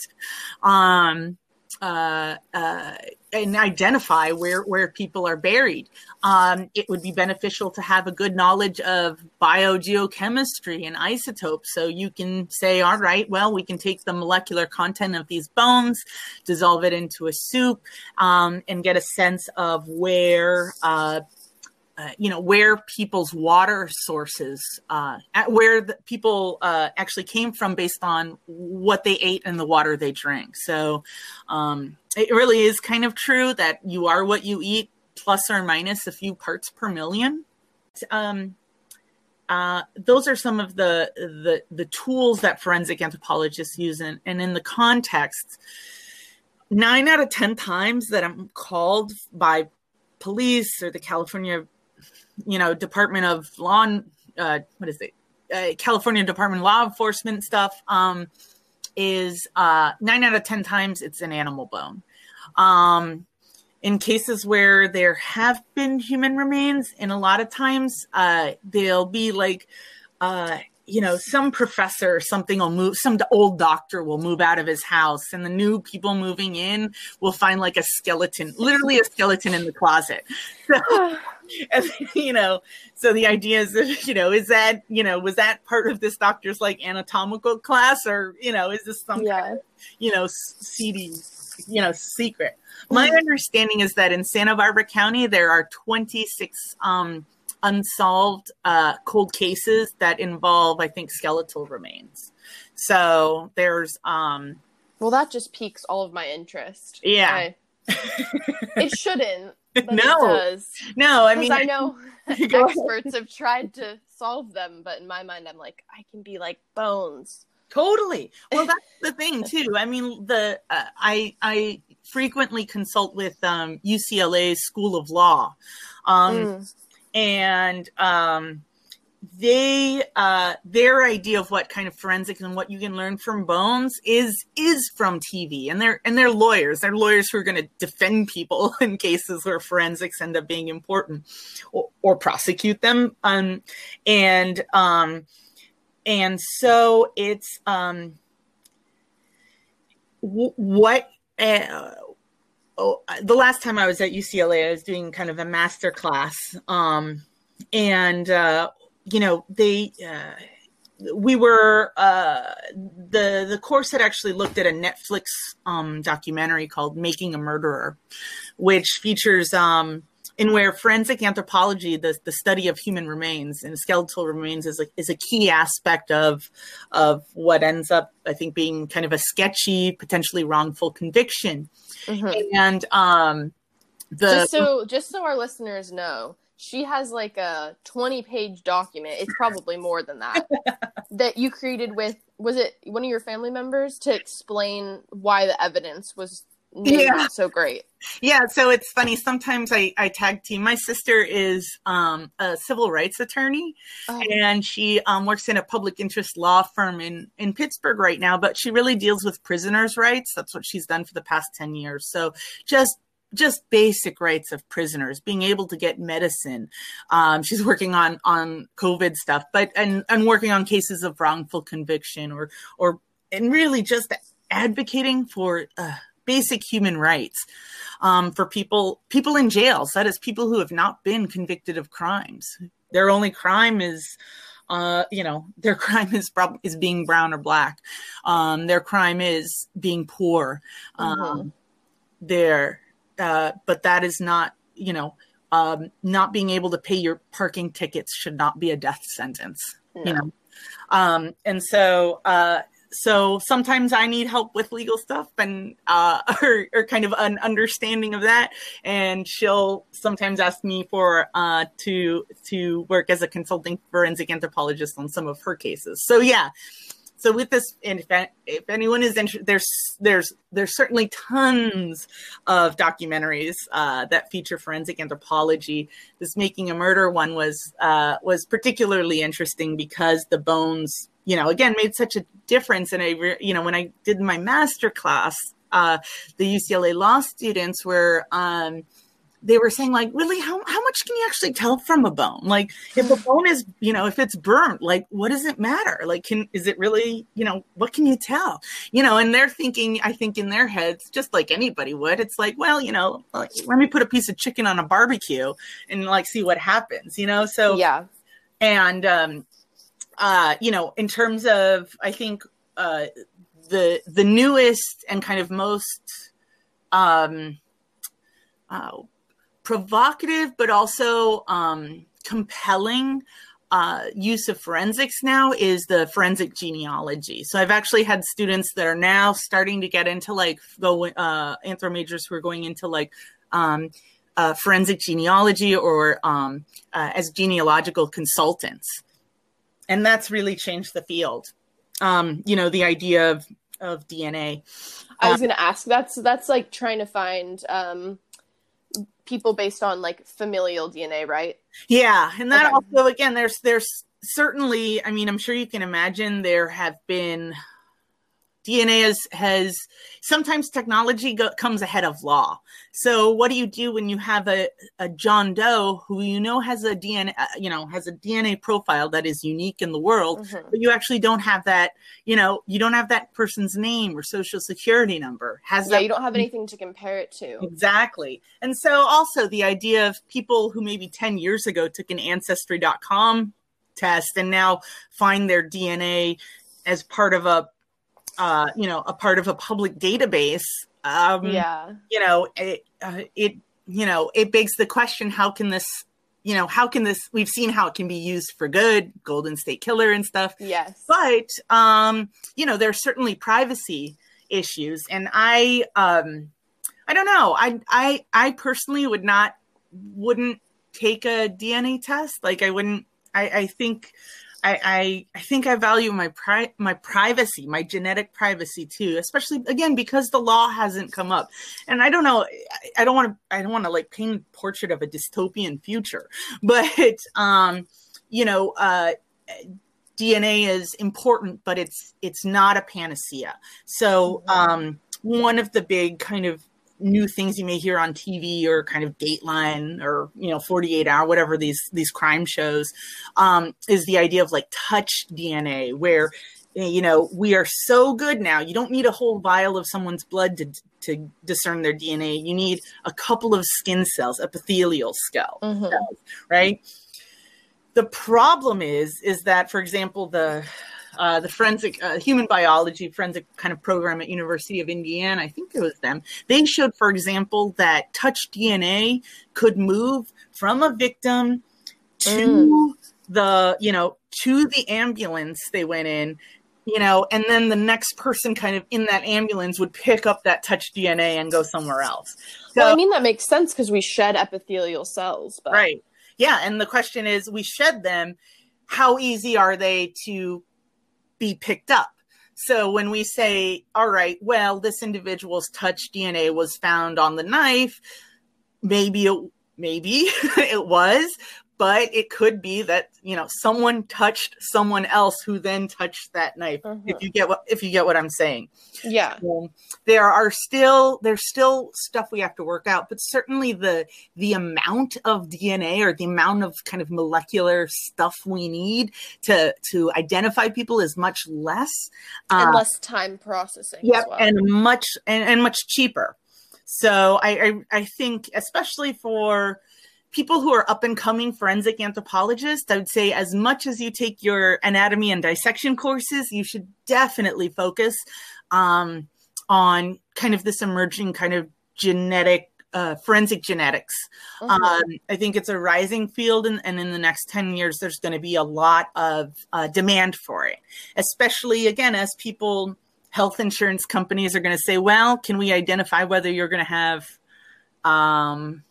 Um, uh, uh, and identify where where people are buried. Um, it would be beneficial to have a good knowledge of biogeochemistry and isotopes, so you can say, all right, well, we can take the molecular content of these bones, dissolve it into a soup, um, and get a sense of where uh, uh, you know where people's water sources uh, where the people uh, actually came from based on what they ate and the water they drank. So um, it really is kind of true that you are what you eat plus or minus a few parts per million. Um, uh, those are some of the, the the tools that forensic anthropologists use and, and in the context nine out of ten times that i'm called by police or the california you know, Department of Law, uh, what is it? Uh, California Department of Law Enforcement stuff um, is uh, nine out of 10 times it's an animal bone. Um, in cases where there have been human remains, and a lot of times uh, they'll be like, uh, you know, some professor or something will move, some old doctor will move out of his house, and the new people moving in will find like a skeleton, literally a skeleton in the closet. So, and, you know, so the idea is, you know, is that, you know, was that part of this doctor's like anatomical class or, you know, is this some yeah. kind of, you know, seedy, you know, secret? My mm-hmm. understanding is that in Santa Barbara County, there are 26 um, unsolved uh, cold cases that involve, I think, skeletal remains. So there's um Well, that just piques all of my interest. Yeah. I- it shouldn't. But No. it does. no, I mean I know experts have tried to solve them, but in my mind, I'm like, I can be like bones. Totally. Well, that's the thing too. I mean, the uh, I I frequently consult with um, UCLA School of Law, um, Mm. And um, they uh, their idea of what kind of forensics and what you can learn from bones is is from TV, and they're and they're lawyers. They're lawyers who are going to defend people in cases where forensics end up being important, or, or prosecute them. Um, and um, and so it's um w- what uh, oh, the last time i was at ucla i was doing kind of a master class um and uh you know they uh we were uh the the course had actually looked at a netflix um documentary called making a murderer which features um in where forensic anthropology, the, the study of human remains and skeletal remains, is a, is a key aspect of of what ends up, I think, being kind of a sketchy, potentially wrongful conviction. Mhm. And um, the just so just so our listeners know she has like a 20 page document it's probably more than that that you created with was it one of your family members to explain why the evidence was Yeah. so great Yeah, so it's funny. Sometimes I, I tag team. My sister is um, a civil rights attorney, Oh. and she um, works in a public interest law firm in, in Pittsburgh right now. But she really deals with prisoners' rights. That's what she's done for the past ten years. So just just basic rights of prisoners, being able to get medicine. Um, she's working on on COVID stuff, but and and working on cases of wrongful conviction or or and really just advocating for uh, basic human rights um, for people people in jails. That is, people who have not been convicted of crimes. Their only crime is, uh, you know, their crime is prob- is being brown or black. Um, their crime is being poor. Um, Their, uh, but that is not, you know, um, not being able to pay your parking tickets should not be a death sentence. You know, um, and so uh, so sometimes I need help with legal stuff and uh, or, or kind of an understanding of that, and she'll sometimes ask me for uh, to to work as a consulting forensic anthropologist on some of her cases. So yeah. So with this, and if, if anyone is interested, there's there's there's certainly tons of documentaries uh, that feature forensic anthropology. This "Making a Murder" one was uh, was particularly interesting because the bones, you know, again made such a difference. And I, you know, when I did my master class, uh, the UCLA law students were. Um, they were saying like really how, how much can you actually tell from a bone like if a bone is you know if it's burnt like what does it matter like can is it really you know what can you tell you know and they're thinking i think in their heads just like anybody would it's like well you know like, let me put a piece of chicken on a barbecue and like see what happens you know so yeah and um uh you know in terms of i think uh the the newest and kind of most um uh, provocative but also um compelling uh, use of forensics now is the forensic genealogy. So I've actually had students that are now starting to get into like go uh, anthro majors who are going into like um, uh, forensic genealogy or um, uh, as genealogical consultants, and that's really changed the field. Um, you know, the idea of of DNA. i was gonna ask that's that's like trying to find um people based on like familial dna right Yeah, and that Okay. also again, there's there's certainly. I mean, I'm sure you can imagine there have been DNA has has sometimes technology go, comes ahead of law. So what do you do when you have a, a John Doe who you know has a DNA uh, you know has a DNA profile that is unique in the world, Mhm. but you actually don't have that you know you don't have that person's name or social security number. Has yeah that you don't have anything to compare it to Exactly. And so also the idea of people who maybe 10 years ago took an ancestry.com test and now find their DNA as part of a uh, you know, a part of a public database. Um, yeah you know, it, uh, it, you know, it begs the question: How can this you know, how can this, we've seen how it can be used for good, Golden State Killer and stuff. Yes. But, um, you know, there's certainly privacy issues. And I, um, I don't know. I, I, I personally would not, wouldn't take a DNA test. Like I wouldn't, I, I think, I, I, I think I value my pri- my privacy, my genetic privacy too, especially again because the law hasn't come up. And I don't know, I, I don't want to I don't want to like paint a portrait of a dystopian future, but um, you know, uh, DNA is important, but it's it's not a panacea. So um, one of the big kind of new things you may hear on TV or kind of Dateline or you know 48 hour whatever these these crime shows um, is the idea of like touch DNA where you know we are so good now. You don't need a whole vial of someone's blood to to discern their DNA you need a couple of skin cells epithelial cell Mhm. cells right? The problem is is that for example the uh, the forensic uh, human biology forensic kind of program at University of Indiana, I think it was them. They showed, for example, that touch DNA could move from a victim to the you know to the ambulance they went in, you know, and then the next person kind of in that ambulance would pick up that touch DNA and go somewhere else. well, I mean that makes sense because we shed epithelial cells, but Right. Yeah. And the question is we shed them. How easy are they to be picked up? So when we say, all right, well, this individual's touch DNA was found on the knife, maybe it, maybe it was, but it could be that, you know, someone touched someone else who then touched that knife. Mhm. If you get what, if you get what I'm saying. yeah, Um, there are still there's still stuff we have to work out but certainly the the amount of dna or the amount of kind of molecular stuff we need to to identify people is much less and Uh, less time processing. yep as well. and much and, and much cheaper so I, I i think especially for people who are up and coming forensic anthropologists i would say as much as you take your anatomy and dissection courses you should definitely focus um, on kind of this emerging kind of genetic uh, forensic genetics Mhm. um, I think it's a rising field, and, and in the next 10 years, there's going to be a lot of uh, demand for it, especially again, as people, health insurance companies are going to say, well, can we identify whether you're going to have, um,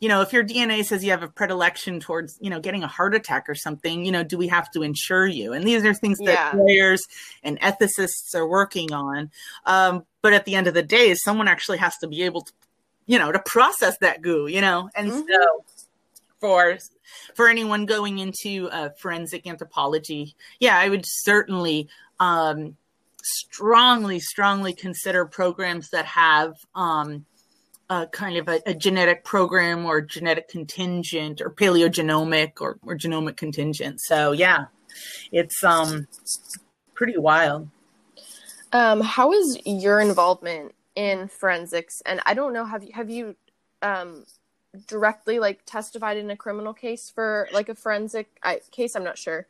you know, if your DNA says you have a predilection towards, you know, getting a heart attack or something, you know, do we have to insure you? And these are things that Yeah. lawyers and ethicists are working on. Um, but at the end of the day, someone actually has to be able to you know to process that goo you know and Mhm. so for for anyone going into uh, forensic anthropology yeah i would certainly um strongly strongly consider programs that have um a kind of a, a genetic program or genetic contingent or paleogenomic or, or genomic contingent so yeah it's um pretty wild Um, how is your involvement in forensics? And I don't know, have you have you um directly like testified in a criminal case for like a forensic I, case? I'm not sure.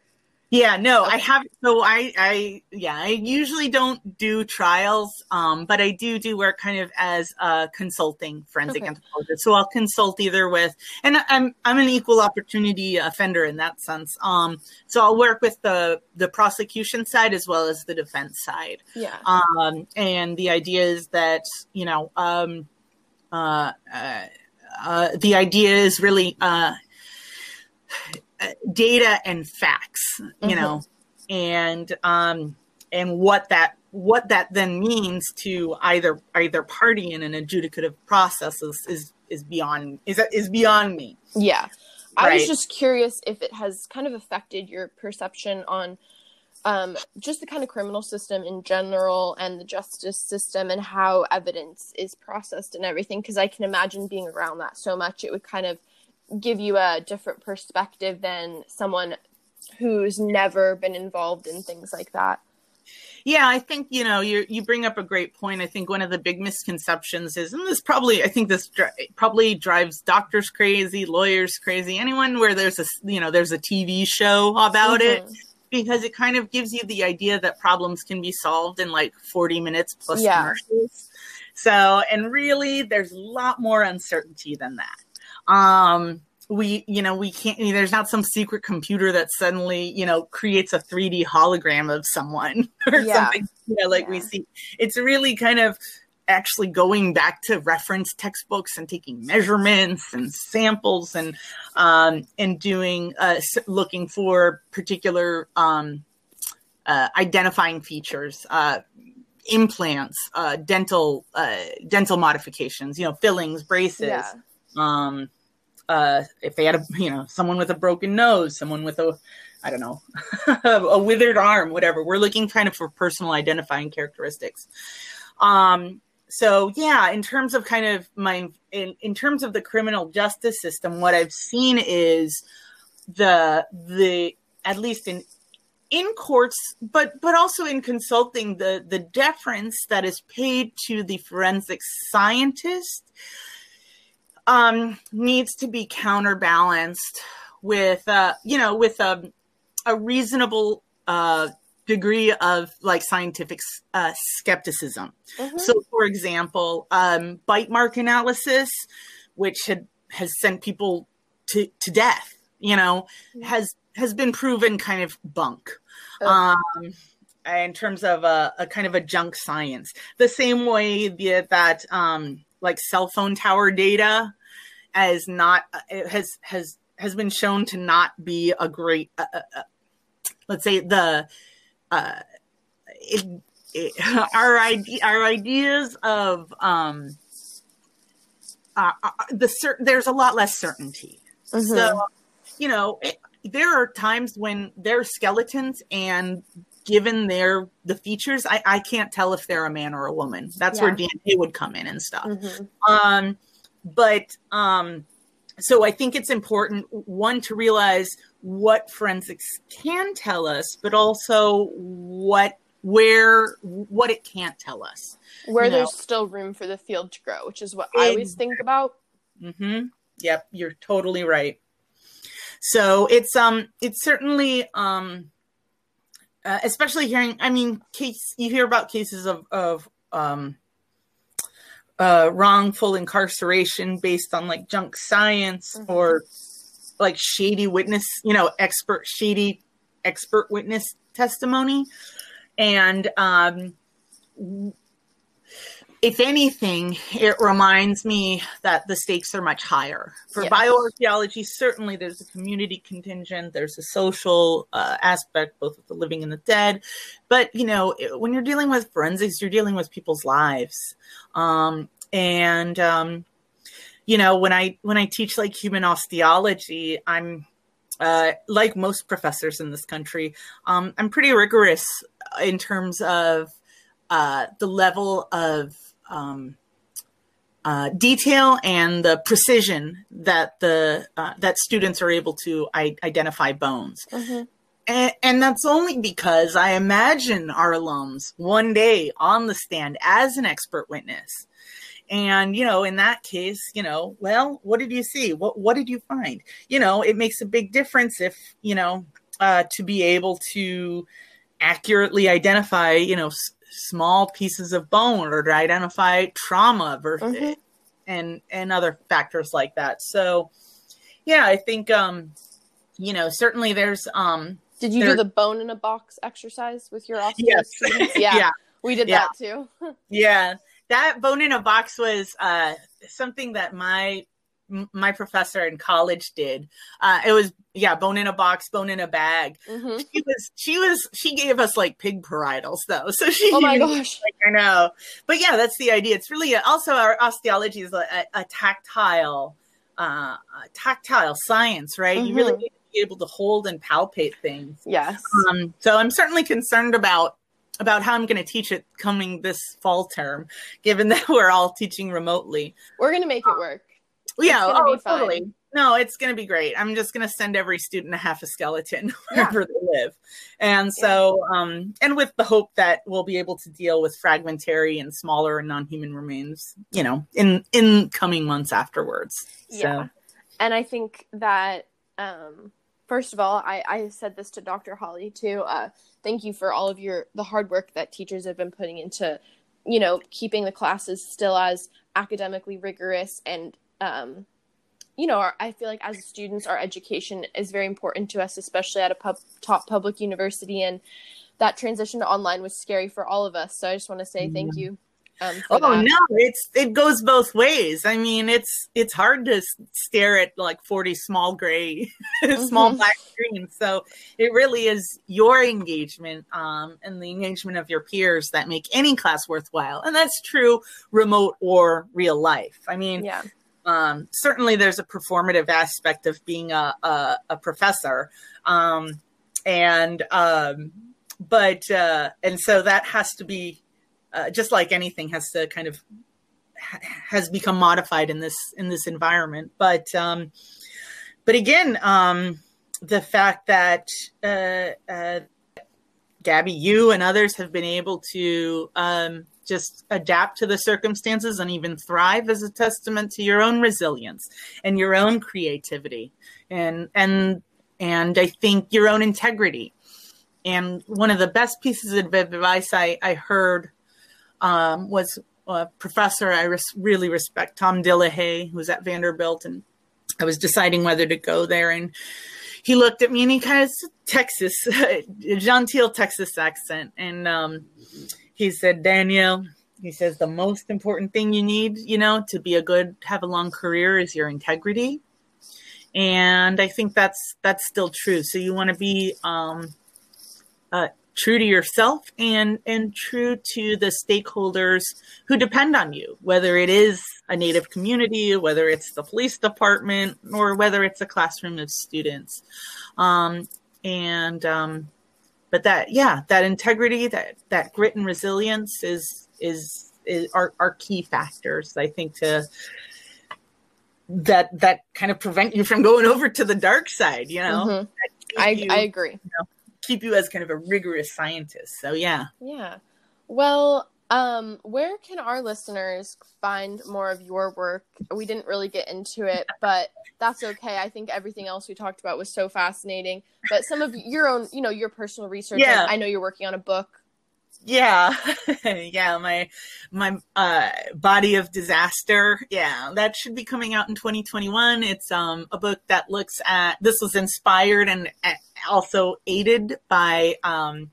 Yeah, no, I have. So I, I, yeah, I usually don't do trials, um, but I do do work kind of as a consulting forensic Okay. anthropologist. So I'll consult either with, and I'm I'm an equal opportunity offender in that sense. Um, so I'll work with the the prosecution side as well as the defense side. Yeah. Um, and the idea is that you know, um, uh, uh, uh, the idea is really uh, data and facts, you know, and um, and what that what that then means to either either party in an adjudicative process is is, is beyond is is beyond me. Yeah. I was just curious if it has kind of affected your perception on um, just the kind of criminal system in general and the justice system and how evidence is processed and everything. Because I can imagine being around that so much, it would kind of give you a different perspective than someone who's never been involved in things like that. Yeah, I think you know you you bring up a great point. I think one of the big misconceptions is, and this probably I think this dri- probably drives doctors crazy, lawyers crazy, anyone where there's a you know there's a TV show about it Mhm. because it kind of gives you the idea that problems can be solved in like 40 minutes plus Yeah. commercials. So, and really, there's a lot more uncertainty than that. Um, we you know we can't there's not some secret computer that suddenly you know creates a 3d hologram of someone or Yeah. something you know like we see it's really kind of actually going back to reference textbooks and taking measurements and samples and um and doing uh looking for particular um uh, identifying features uh implants uh dental uh dental modifications you know fillings braces Yeah. um uh if they had a you know someone with a broken nose someone with a i don't know a withered arm whatever. We're looking kind of for personal identifying characteristics. Um so yeah in terms of kind of my in, in terms of the criminal justice system what i've seen is the the at least in in courts but but also in consulting the the deference that is paid to the forensic scientist um needs to be counterbalanced with uh you know with a a reasonable uh degree of like scientific uh skepticism Mhm. so, for example, um, bite mark analysis, which had has sent people to, to death, you know, has has been proven kind of bunk. Oh. Um, in terms of a, a kind of a junk science, the same way the, that um, like cell phone tower data as not it has has has been shown to not be a great uh, uh, uh, let's say the uh, it, it, our ide- our ideas of um uh, uh, the cer- there's a lot less certainty Mhm. so you know it, there are times when they're skeletons and given their the features I, I can't tell if they're a man or a woman that's where Yeah. dna would come in and stuff Mhm. um but um so i think it's important one to realize what forensics can tell us but also what where what it can't tell us Where you know. there's still room for the field to grow, which is what I always think about. mm-hmm. Yep, you're totally right. So it's um it's certainly um uh, especially hearing I mean case you hear about cases of of um uh wrongful incarceration based on like junk science Mhm. or like shady witness, you know, expert shady expert witness testimony and um if anything, it reminds me that the stakes are much higher. For Yes. bioarchaeology, certainly there's a community contingent, there's a social uh, aspect, both with the living and the dead. But, you know, when you're dealing with forensics, you're dealing with people's lives. Um, and, um, you know, when I when I teach like human osteology, I'm uh, like most professors in this country, um, I'm pretty rigorous in terms of uh, the level of um, uh, detail and the precision that the uh, that students are able to I- identify bones. Mhm. And, and that's only because I imagine our alums one day on the stand as an expert witness. And, you know, in that case, you know, well, what did you see? What, what did you find? You know, it makes a big difference if, you know, uh, to be able to accurately identify, you know, small pieces of bone or to identify trauma versus, Mhm. and, and other factors like that. So, yeah, I think, um, you know, certainly there's, um, Did you There- do the bone in a box exercise with your osteo Yes. students? Yeah, yeah, we did Yeah. that too. Yeah, that bone in a box was uh, something that my m- my professor in college did. Uh, it was yeah, bone in a box, bone in a bag. hmm She was she was she gave us like pig parietals though, so she Oh my gosh. like, I know, but yeah, that's the idea. It's really also our osteology is a, a, a tactile uh, tactile science, right? You really Mhm. need to be able to hold and palpate things. Yes. Um, so I'm certainly concerned about about how I'm going to teach it coming this fall term, given that we're all teaching remotely. We're gonna make it work. Yeah, oh, be fun. totally. No, it's going to be great. I'm just going to send every student a half a skeleton wherever they live, and so um, and with the hope that we'll be able to deal with fragmentary and smaller and non-human remains, you know, in in coming months afterwards. So Yeah. And I think that um first of all, I, I said this to Dr. Holly too. Uh thank you for all of your the hard work that teachers have been putting into, you know, keeping the classes still as academically rigorous and um you know, our, I feel like as students, our education is very important to us, especially at a pub, top public university. And that transition to online was scary for all of us. So I just want to say thank you. Um, oh that. no, it's it goes both ways. I mean, it's it's hard to stare at like forty small gray, small mm-hmm. black screens. So it really is your engagement um, and the engagement of your peers that make any class worthwhile, and that's true remote or real life. I mean, yeah. Um, certainly, there's a performative aspect of being a a, a professor, um, and um, but uh, and so that has to be uh, just like anything has to kind of ha- has become modified in this in this environment. But um but again um the fact that uh, uh gabby you and others have been able to um just adapt to the circumstances and even thrive is a testament to your own resilience and your own creativity and and and i think your own integrity. And one of the best pieces of advice i i heard um, was a professor I res- really respect, Tom Dillehay, who's at Vanderbilt, and I was deciding whether to go there, and he looked at me and he kind of Texas, genteel Texas accent, and um, he said, Danielle, he says the most important thing you need, you know, to be a good, have a long career is your integrity, and I think that's that's still true. So you want to be um, uh, true to yourself and and true to the stakeholders who depend on you whether it is a native community whether it's the police department or whether it's a classroom of students um, and um, but that yeah that integrity that that grit and resilience is is, is are, are key factors i think to that that kind of prevent you from going over to the dark side you know mm-hmm. I, you, I agree you know, keep you as kind of a rigorous scientist. So yeah. Yeah. Well, um, where can our listeners find more of your work? We didn't really get into it, but that's okay. I think everything else we talked about was so fascinating. But some of your own, you know, your personal research. Yeah. I know you're working on a book. Yeah. yeah, my my uh body of disaster. Yeah, that should be coming out in 2021. It's um a book that looks at this was inspired and also aided by um,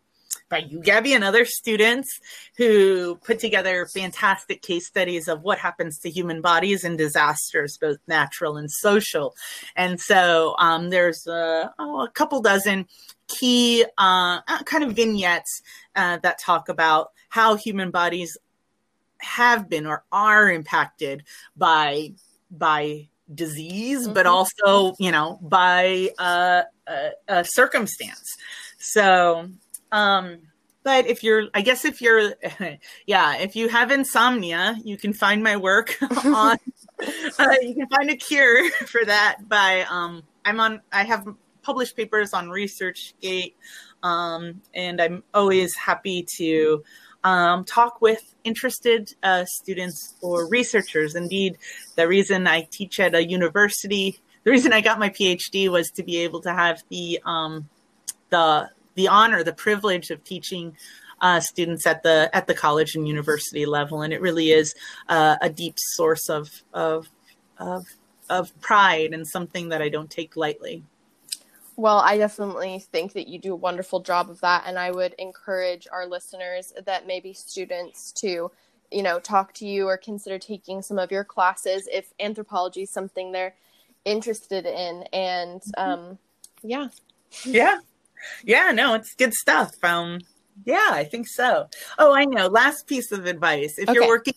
by you, Gabby, and other students who put together fantastic case studies of what happens to human bodies in disasters, both natural and social. And so um, there's a, oh, a, couple dozen key uh, uh, kind of vignettes uh, that talk about how human bodies have been or are impacted by by disease, mm-hmm. but also, you know, by uh, a, a circumstance. So, um, but if you're, I guess if you're, yeah, if you have insomnia, you can find my work on, uh, you can find a cure for that by, um, I'm on, I have published papers on ResearchGate, um, and I'm always happy to, um, talk with interested uh, students or researchers. Indeed, the reason I teach at a university, the reason I got my PhD was to be able to have the um, the the honor, the privilege of teaching uh, students at the at the college and university level, and it really is uh, a deep source of of of of pride and something that I don't take lightly. Well, I definitely think that you do a wonderful job of that. And I would encourage our listeners that maybe students to, you know, talk to you or consider taking some of your classes if anthropology is something they're interested in. And um, yeah. Yeah. Yeah, no, it's good stuff. Um, yeah, I think so. Oh, I know. Last piece of advice: if okay. you're working,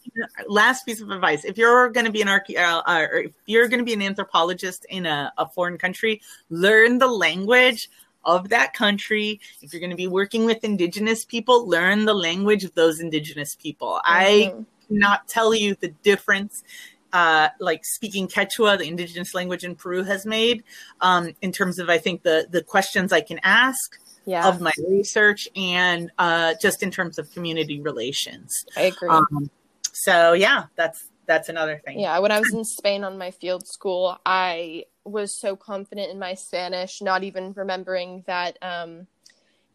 last piece of advice: if you're going to be an archae, uh, uh, or if you're going to be an anthropologist in a, a foreign country, learn the language of that country. If you're going to be working with indigenous people, learn the language of those indigenous people. Mm-hmm. I cannot tell you the difference uh, like speaking Quechua, the indigenous language in Peru, has made um, in terms of I think the the questions I can ask, yeah. of my research and uh, just in terms of community relations. I agree. Um, so yeah, that's that's another thing. Yeah, when I was in Spain on my field school, I was so confident in my Spanish, not even remembering that um,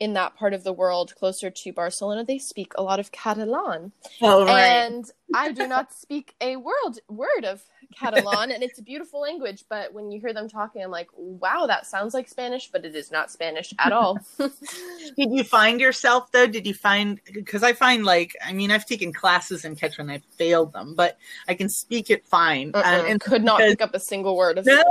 in that part of the world closer to Barcelona, they speak a lot of Catalan. Oh, right. And I do not speak a word word of Catalan, and it's a beautiful language. But when you hear them talking, I'm like, wow, that sounds like Spanish, but it is not Spanish at all. Did you find yourself though? Did you find because I find like I mean I've taken classes in Quechua and I failed them, but I can speak it fine. Uh-uh. Uh, and could not because- pick up a single word of no,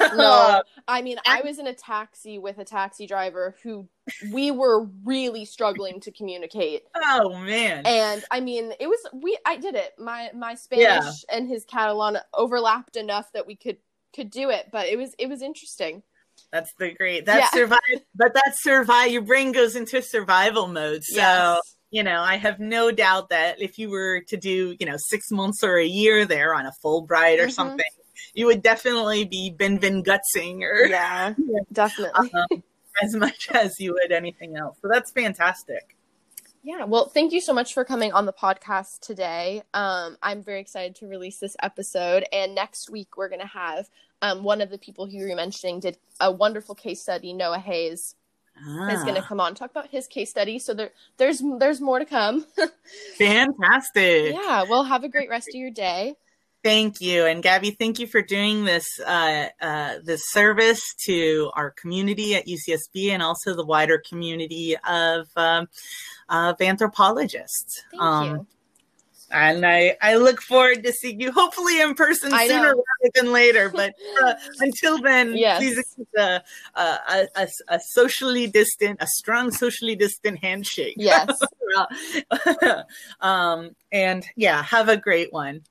no. I mean, I was in a taxi with a taxi driver who we were really struggling to communicate. oh man, And I mean, it was we I did it. My my Spanish and his Catalan overlapped enough that we could could do it, but it was it was interesting. that's the great. That's Yeah. survive, but that's survive. Your brain goes into survival mode. So Yes. you know, I have no doubt that if you were to do you know six months or a year there on a Fulbright or Mhm. something, you would definitely be bin bin gutsing or Yeah, definitely. um, as much as you would anything else. So that's fantastic. Yeah, well, thank you so much for coming on the podcast today. Um, I'm very excited to release this episode, and next week we're going to have um, one of the people who you were mentioning did a wonderful case study. Noah Hayes is going to Ah, come on talk about his case study. So there, there's there's more to come. fantastic. yeah, well, have a great rest of your day. Thank you, and Gabby, thank you for doing this uh, uh, this service to our community at UCSB and also the wider community of um, of anthropologists. Thank Um, you. And I, I look forward to seeing you, hopefully in person I sooner know. rather than later. But uh, until then, Yes. please a, a, a, a socially distant, a strong socially distant handshake. Yes. um, and yeah, have a great one.